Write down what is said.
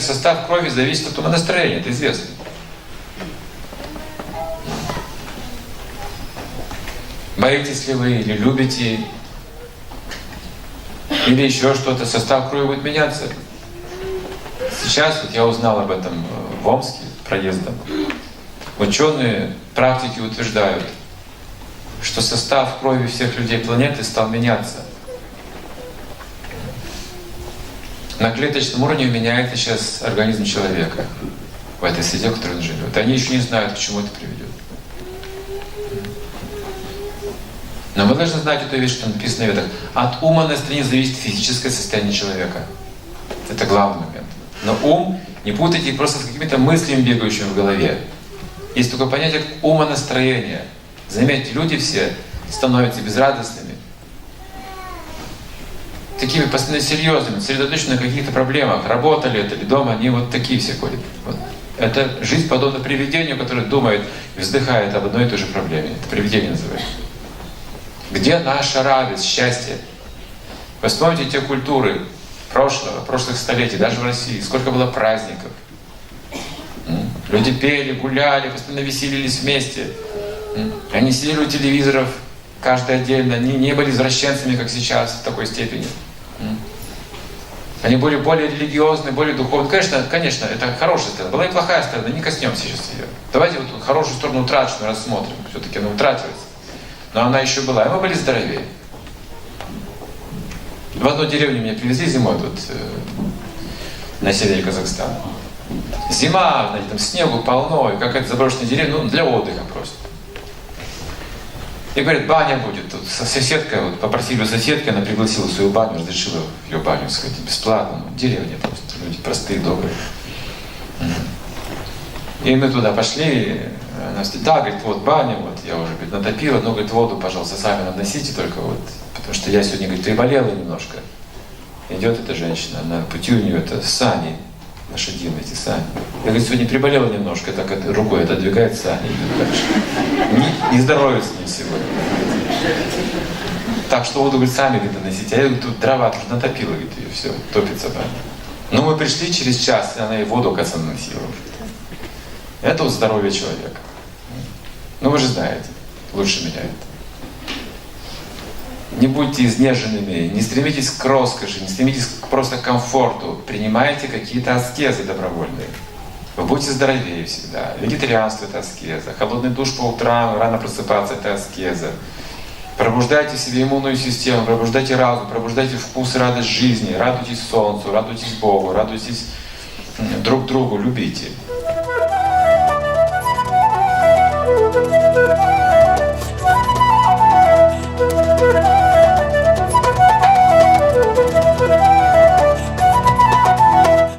состав крови зависит от умонастроения, это известно. Боитесь ли вы или любите, или еще что-то, состав крови будет меняться. Сейчас вот я узнал об этом в Омске проездом. Ученые, практики утверждают, что состав крови всех людей планеты стал меняться. На клеточном уровне меняется сейчас организм человека в этой среде, в которой он живет. Они еще не знают, к чему это приведет. Но мы должны знать эту вещь, что написано в Ведах. От ума на стране зависит физическое состояние человека. Это главный момент. Но ум не путайте просто с какими-то мыслями, бегающими в голове. Есть такое понятие как умонастроение. Заметьте, люди все становятся безрадостными, такими постоянно серьезными, сосредоточены на каких-то проблемах, работали это или дома, они вот такие все ходят. Вот. Это жизнь подобна привидению, которое думает и вздыхает об одной и той же проблеме. Это привидение называется. Где наша радость, счастье? Вы те культуры прошлого, прошлых столетий, даже в России, сколько было праздников. Люди пели, гуляли, постоянно веселились вместе. Они сидели у телевизоров, каждый отдельно, они не были извращенцами, как сейчас, в такой степени. Они были более религиозны, более духовны. Конечно, конечно, это хорошая сторона. Была и плохая сторона, не коснемся сейчас ее. Давайте вот хорошую сторону утраченную рассмотрим. Все-таки она утратилась. Но она еще была, и мы были здоровее. В одну деревню меня привезли зимой тут, э, на севере Казахстана. Зима, знаете, там снегу полно, и какая-то заброшенная деревня, ну, для отдыха просто. И говорит, баня будет. Тут соседка, вот, попросили соседки, она пригласила свою баню, разрешила ее баню сходить бесплатно. Ну, деревня просто, люди простые, добрые. И мы туда пошли, она говорит, да, говорит, вот баня, вот я уже говорит, натопила, но говорит, воду, пожалуйста, сами наносите только вот, потому что я сегодня, говорит, приболела немножко. Идет эта женщина, на пути у нее это сани, лошадиные эти сани. Я, говорит, сегодня приболела немножко, так это, рукой отодвигает идет дальше. Не, не здоровье с ним сегодня. Так что воду, говорит, сами говорит, наносите. А я говорит, тут дрова тут натопила, говорит, ее все, топится баня. Но мы пришли через час, и она и воду, оказывается, наносила Это вот здоровье человека. Ну вы же знаете, лучше меня это. Не будьте изнеженными, не стремитесь к роскоши, не стремитесь к просто комфорту. Принимайте какие-то аскезы добровольные. Вы будете здоровее всегда. Вегетарианство – это аскеза. Холодный душ по утрам, рано просыпаться – это аскеза. Пробуждайте себе иммунную систему, пробуждайте разум, пробуждайте вкус радость жизни, радуйтесь солнцу, радуйтесь Богу, радуйтесь друг другу, любите.